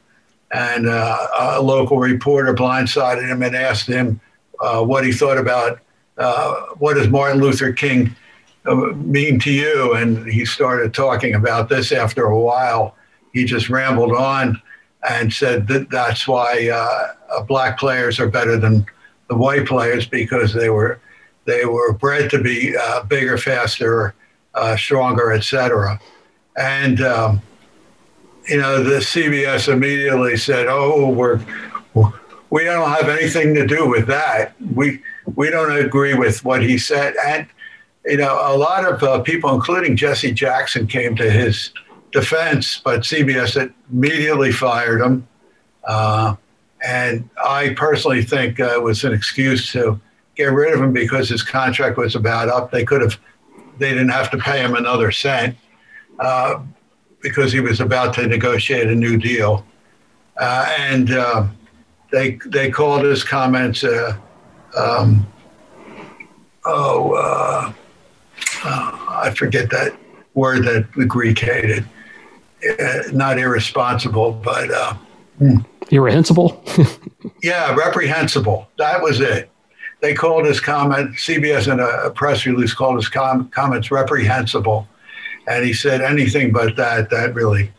and uh, a local reporter blindsided him and asked him uh, what he thought about uh, what does Martin Luther King uh, mean to you? And he started talking about this after a while. He just rambled on and said that that's why uh, black players are better than the white players because they were they were bred to be uh, bigger, faster, uh, stronger, etc. And um, you know, the CBS immediately said, "Oh, we're we don't have anything to do with that. We we don't agree with what he said." And you know, a lot of uh, people, including Jesse Jackson, came to his defense, but CBS immediately fired him. Uh, and I personally think uh, it was an excuse to get rid of him because his contract was about up. They could have, they didn't have to pay him another cent uh, because he was about to negotiate a new deal. Uh, and uh, they they called his comments, uh, um, oh, I forget that word that the Greek hated. Not irresponsible, but. Hmm Irrehensible? yeah, reprehensible. That was it. They called his comment, CBS in a, press release called his com- comments reprehensible. And he said anything but that, that really,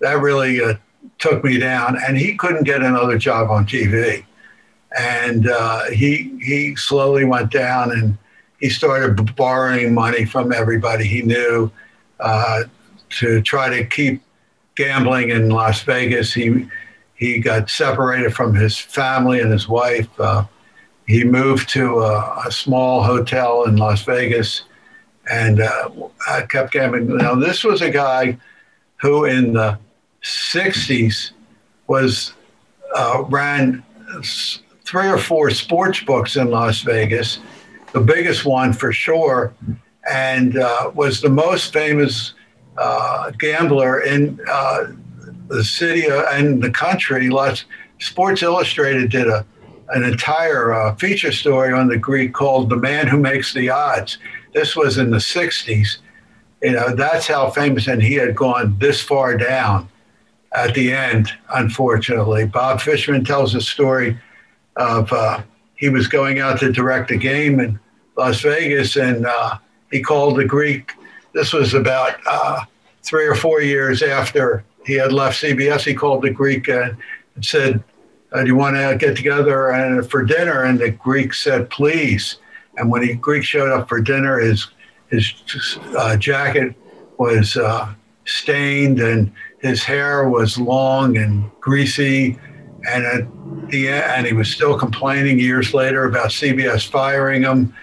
that really uh, took me down. And he couldn't get another job on TV. And uh, he, he slowly went down and he started borrowing money from everybody he knew uh, to try to keep gambling in Las Vegas. He, he got separated from his family and his wife. Uh, he moved to a, a, small hotel in Las Vegas and uh, kept gambling. Now, this was a guy who in the 60s was uh, ran three or four sports books in Las Vegas, the biggest one for sure, and uh, was the most famous uh, gambler in uh, the city and the country. Lots, Sports Illustrated did a an entire uh, feature story on the Greek called "The Man Who Makes the Odds." This was in the '60s. You know, that's how famous, and he had gone this far down at the end. Unfortunately, Bob Fishman tells a story of uh, he was going out to direct a game in Las Vegas, and uh, he called the Greek. This was about uh, three or four years after he had left CBS. He called the Greek and said, uh, "Do you want to get together and for dinner?" And the Greek said, "Please." And when the Greek showed up for dinner, his his uh, jacket was uh, stained and his hair was long and greasy, and at the and he was still complaining years later about CBS firing him.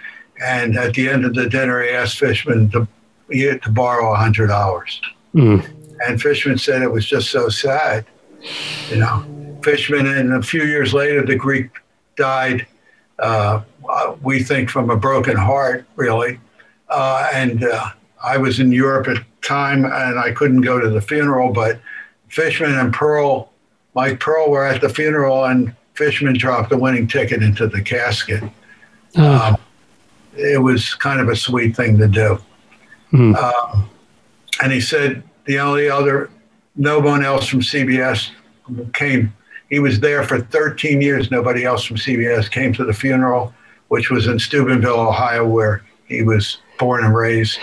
And at the end of the dinner, he asked Fishman to, to borrow a hundred dollars. Mm. And Fishman said it was just so sad. You know, Fishman, and a few years later, the Greek died, uh, we think from a broken heart, really. Uh, and uh, I was in Europe at the time and I couldn't go to the funeral, but Fishman and Pearl, Mike Pearl, were at the funeral and Fishman dropped the winning ticket into the casket. Oh. Um, it was kind of a sweet thing to do. Mm. Um, and he said the only other, no one else from CBS came. He was there for 13 years. Nobody else from CBS came to the funeral, which was in Steubenville, Ohio, where he was born and raised.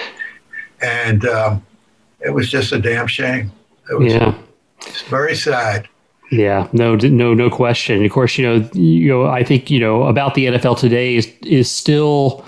And um, it was just a damn shame. It was yeah. very sad. Yeah, no, no, no question. Of course, you know, you know, I think you know about the NFL today is is still,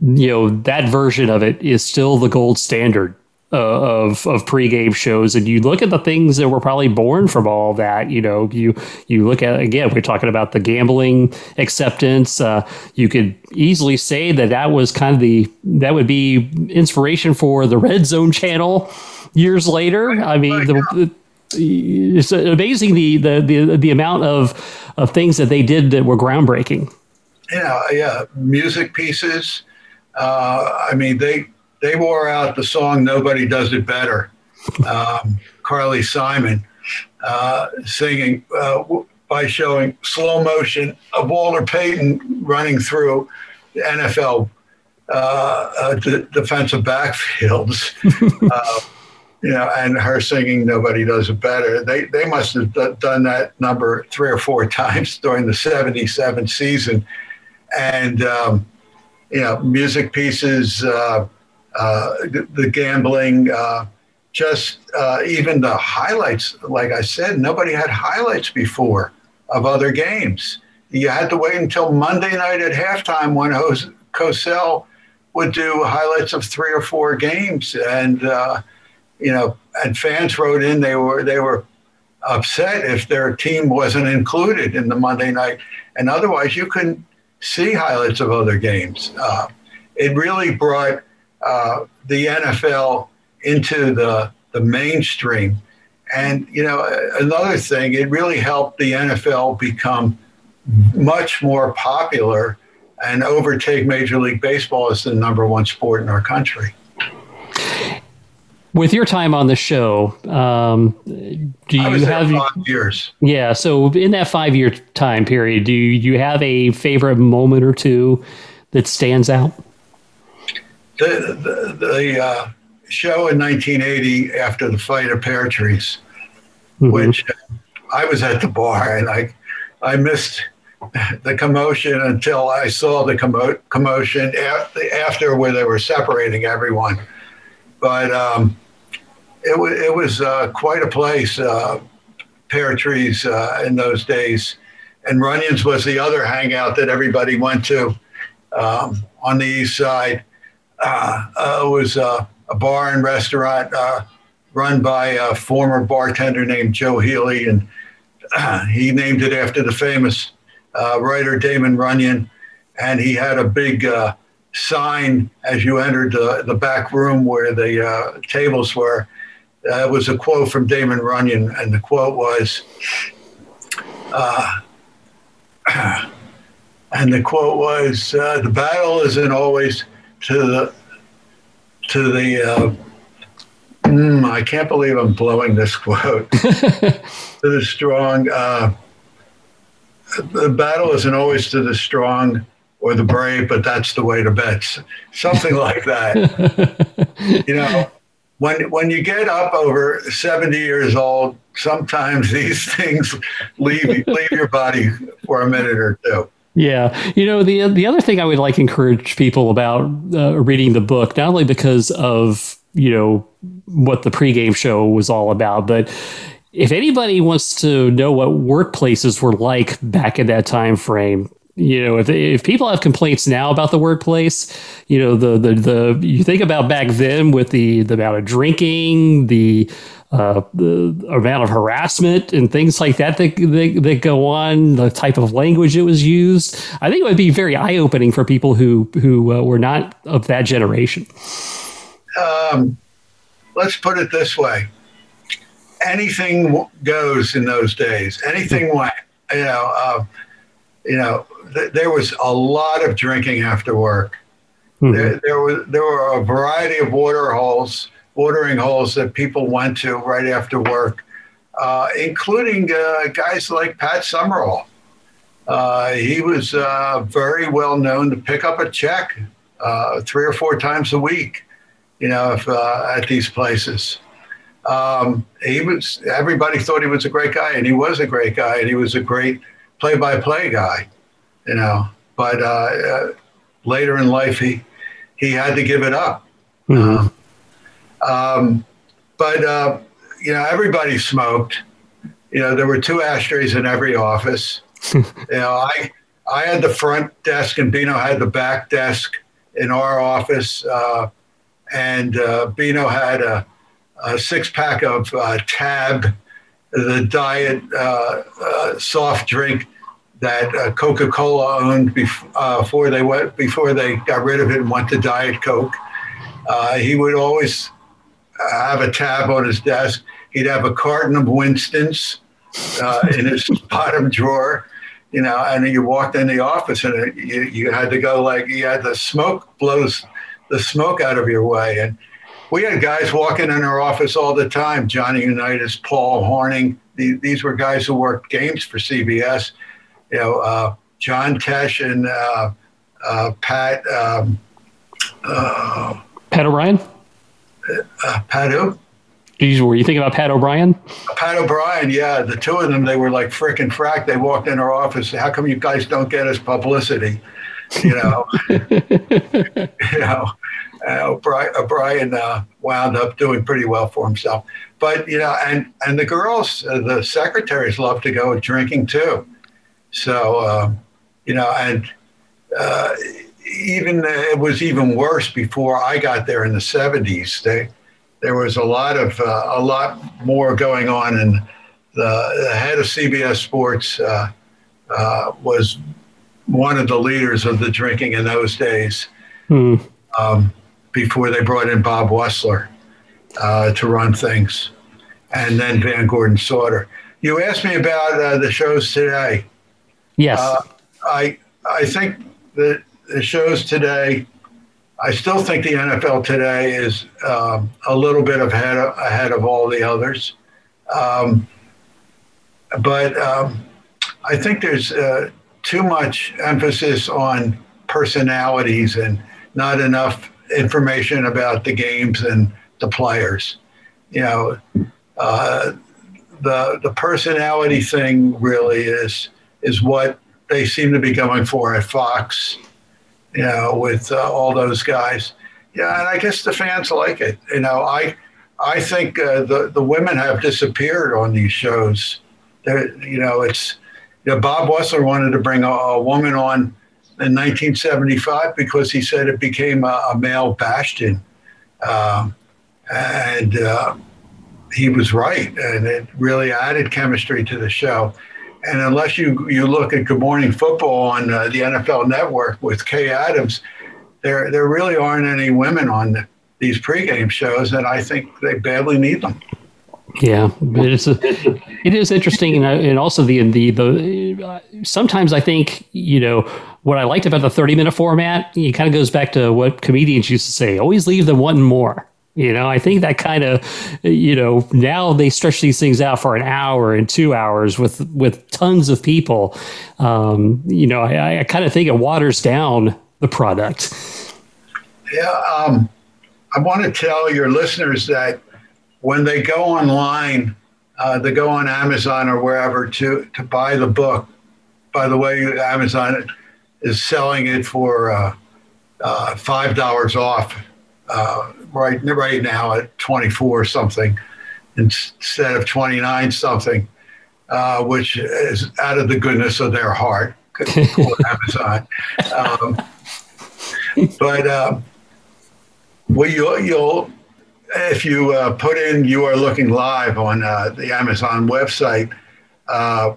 you know, that version of it is still the gold standard uh, of of pregame shows, and you look at the things that were probably born from all that. You know, you you look at again, we're talking about the gambling acceptance. Uh, you could easily say that that was kind of the that would be inspiration for the Red Zone channel years later. I mean, the, it's amazing the, the the the amount of of things that they did that were groundbreaking. Yeah, yeah, music pieces. Uh, I mean, they they wore out the song "Nobody Does It Better." Um, Carly Simon uh, singing uh, by showing slow motion of Walter Payton running through the NFL uh, uh, d- defensive backfields. Uh, you know, and her singing "Nobody Does It Better." They they must have d- done that number three or four times during the '77 season, and um, you know, music pieces. Uh, uh, the, gambling, uh, just uh, even the highlights. Like I said, nobody had highlights before of other games. you had to wait until Monday night at halftime when Jose Cosell would do highlights of three or four games, and uh, you know, and fans wrote in they were they were upset if their team wasn't included in the Monday night, and otherwise you couldn't see highlights of other games. Uh, it really brought uh, the NFL into the the mainstream, and you know, another thing, it really helped the NFL become much more popular and overtake Major League Baseball as the number one sport in our country. With your time on the show, um, do you have five years? Yeah, so in that five year time period, do you have a favorite moment or two that stands out? The the, the uh, show in 1980 after the fight of Peartrees, mm-hmm. which I was at the bar and I I missed the commotion until I saw the commo- commotion after where they were separating everyone. But um, it, it was uh, quite a place, uh, Peartrees uh, in those days. And Runyon's was the other hangout that everybody went to um, on the east side. Uh, uh, it was uh, a bar and restaurant run by a former bartender named Joe Healy, and he named it after the famous writer Damon Runyon, and he had a big sign as you entered the, the back room where the uh, tables were. Uh, it was a quote from Damon Runyon, and the quote was, uh, and the quote was, uh, "The battle isn't always to the to the." Mm, I can't believe I'm blowing this quote. to the strong the battle isn't always to the strong or the brave, but that's the way to bet. Something like that. you know, when when you get up over 70 years old, sometimes these things leave leave your body for a minute or two. Yeah, you know the the other thing I would like encourage people about uh, reading the book, not only because of you know what the pregame show was all about, but if anybody wants to know what workplaces were like back in that time frame, you know, if if people have complaints now about the workplace, you know, the the the you think about back then with the the amount of drinking, the uh, the amount of harassment and things like that that, that that go on, the type of language it was used. I think it would be very eye opening for people who who uh, were not of that generation. Um, let's put it this way: anything goes in those days. Anything went. You know, uh, you know, th- there was a lot of drinking after work. Mm-hmm. There, there was there were a variety of water holes, watering holes that people went to right after work, uh, including uh, guys like Pat Summerall. Uh, he was uh, very well known to pick up a check uh, three or four times a week. You know, if, at these places. Um, he was everybody thought he was a great guy, and he was a great guy, and he was a great play-by-play guy, you know. But uh, uh, later in life, he he had to give it up. Mm-hmm. Um, um, but uh, you know, everybody smoked. You know, there were two ashtrays in every office. you know, I I had the front desk, and Beano had the back desk in our office, uh, and uh, Beano had a a six pack of uh, Tab, the diet uh, uh, soft drink that uh, Coca Cola owned bef- uh, before they went before they got rid of it and went to Diet Coke. Uh, he would always have a tab on his desk. He'd have a carton of Winston's in his bottom drawer you know, and you walked in the office and you, you had to go like you had the smoke blows the smoke out of your way. And we had guys walking in our office all the time. Johnny Unitas, Paul Hornung. These were guys who worked games for CBS. You know, uh, John Tesh and uh, uh, Pat. Um, uh, Pat O'Brien. Uh, Pat who? were you thinking about Pat O'Brien? Pat O'Brien, yeah. The two of them, they were like frick and frack. They walked in our office. How come you guys don't get us publicity? You know, you know uh, O'Brien, O'Brien uh, wound up doing pretty well for himself. But you know, and and the girls, uh, the secretaries, love to go drinking too. So, uh, you know, and uh, even it was even worse before I got there in the 70s. They, there was a lot of uh, a lot more going on, and the, the head of CBS Sports uh, uh, was one of the leaders of the drinking in those days. Hmm. Um, before they brought in Bob Wussler uh, to run things, and then Van Gordon Sauter. You asked me about uh, the shows today. Yes, uh, I I think that the shows today. I still think the NFL today is um, a little bit ahead of, ahead of all the others, um, but um, I think there's uh, too much emphasis on personalities and not enough information about the games and the players. You know, uh, the the personality thing really is is what they seem to be going for at Fox. You know, with uh, all those guys. Yeah, and I guess the fans like it. You know, I I think uh, the the women have disappeared on these shows. They're, you know, it's you know, Bob Wussler wanted to bring a, a woman on in 1975 because he said it became a, a male bastion. Um, and uh, he was right. And it really added chemistry to the show. And unless you, you look at Good Morning Football on uh, the NFL Network with Kay Adams, there, there really aren't any women on the, these pregame shows, and I think they badly need them. Yeah, it is. A, it is interesting, and, and also the the the. Uh, sometimes I think you know what I liked about the thirty minute format. It kind of goes back to what comedians used to say: always leave them one more. You know, I think that kind of, you know, now they stretch these things out for an hour and two hours with with tons of people. Um, you know, I, I kind of think it waters down the product. Yeah, um, I want to tell your listeners that when they go online, uh, they go on Amazon or wherever to, to buy the book. By the way, Amazon is selling it for uh, uh, five dollars off uh, right right now at twenty four something instead of twenty nine something, uh, which is out of the goodness of their heart. Amazon, um, but uh, well, you, you'll if you uh, put in "You Are Looking Live" on uh, the Amazon website, uh,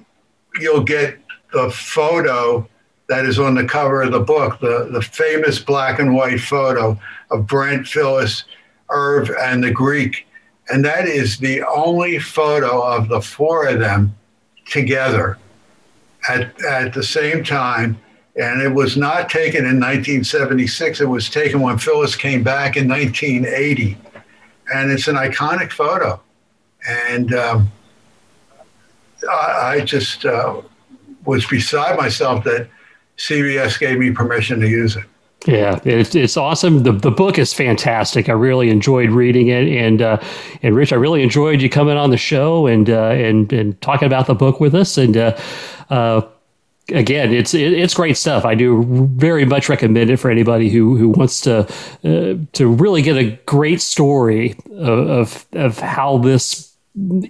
you'll get the photo that is on the cover of the book, the, the famous black and white photo of Brent, Phyllis, Irv, and the Greek. And that is the only photo of the four of them together at, at the same time. And it was not taken in 1976. It was taken when Phyllis came back in 1980 and it's an iconic photo. And um, I, I, just uh, was beside myself that CBS gave me permission to use it. Yeah, it's it's awesome. the The book is fantastic. I really enjoyed reading it, and uh, and Rich, I really enjoyed you coming on the show and uh, and and talking about the book with us. And uh, uh again, it's it, it's great stuff. I do very much recommend it for anybody who who wants to uh, to really get a great story of of, of how this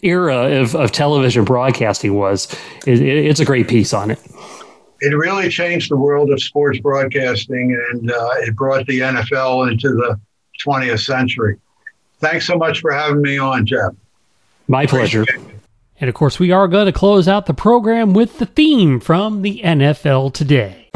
era of, of television broadcasting was. It, it, it's a great piece on it. It really changed the world of sports broadcasting, and uh, it brought the NFL into the 20th century. Thanks so much for having me on, Jeff. My pleasure. And of course, we are going to close out the program with the theme from the NFL today.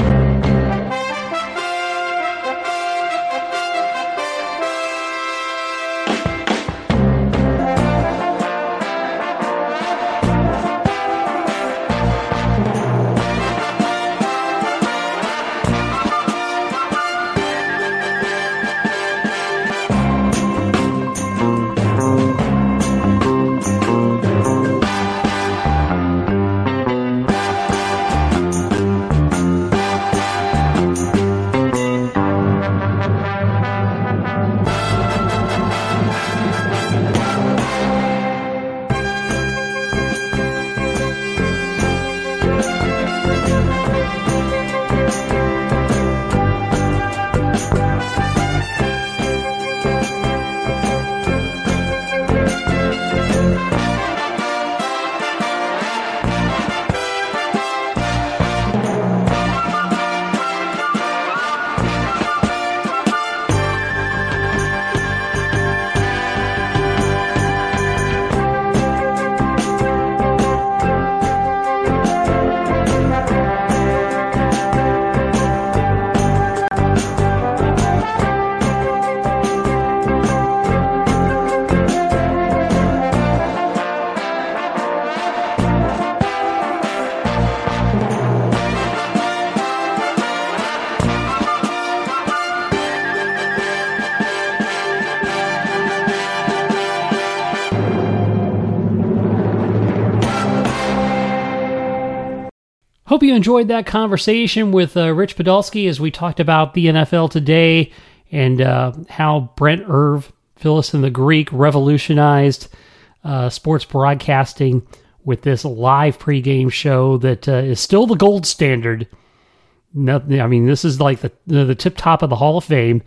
You enjoyed that conversation with uh, Rich Podolsky as we talked about the NFL today and uh, how Brent Irv, Phyllis and the Greek revolutionized uh, sports broadcasting with this live pregame show that uh, is still the gold standard. Nothing, I mean, this is like the the tip top of the Hall of Fame,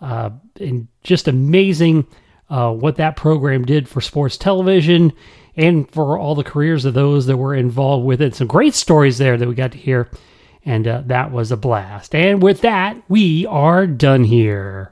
uh, and just amazing uh, what that program did for sports television and for all the careers of those that were involved with it. Some great stories there that we got to hear, and uh, that was a blast. And with that, we are done here.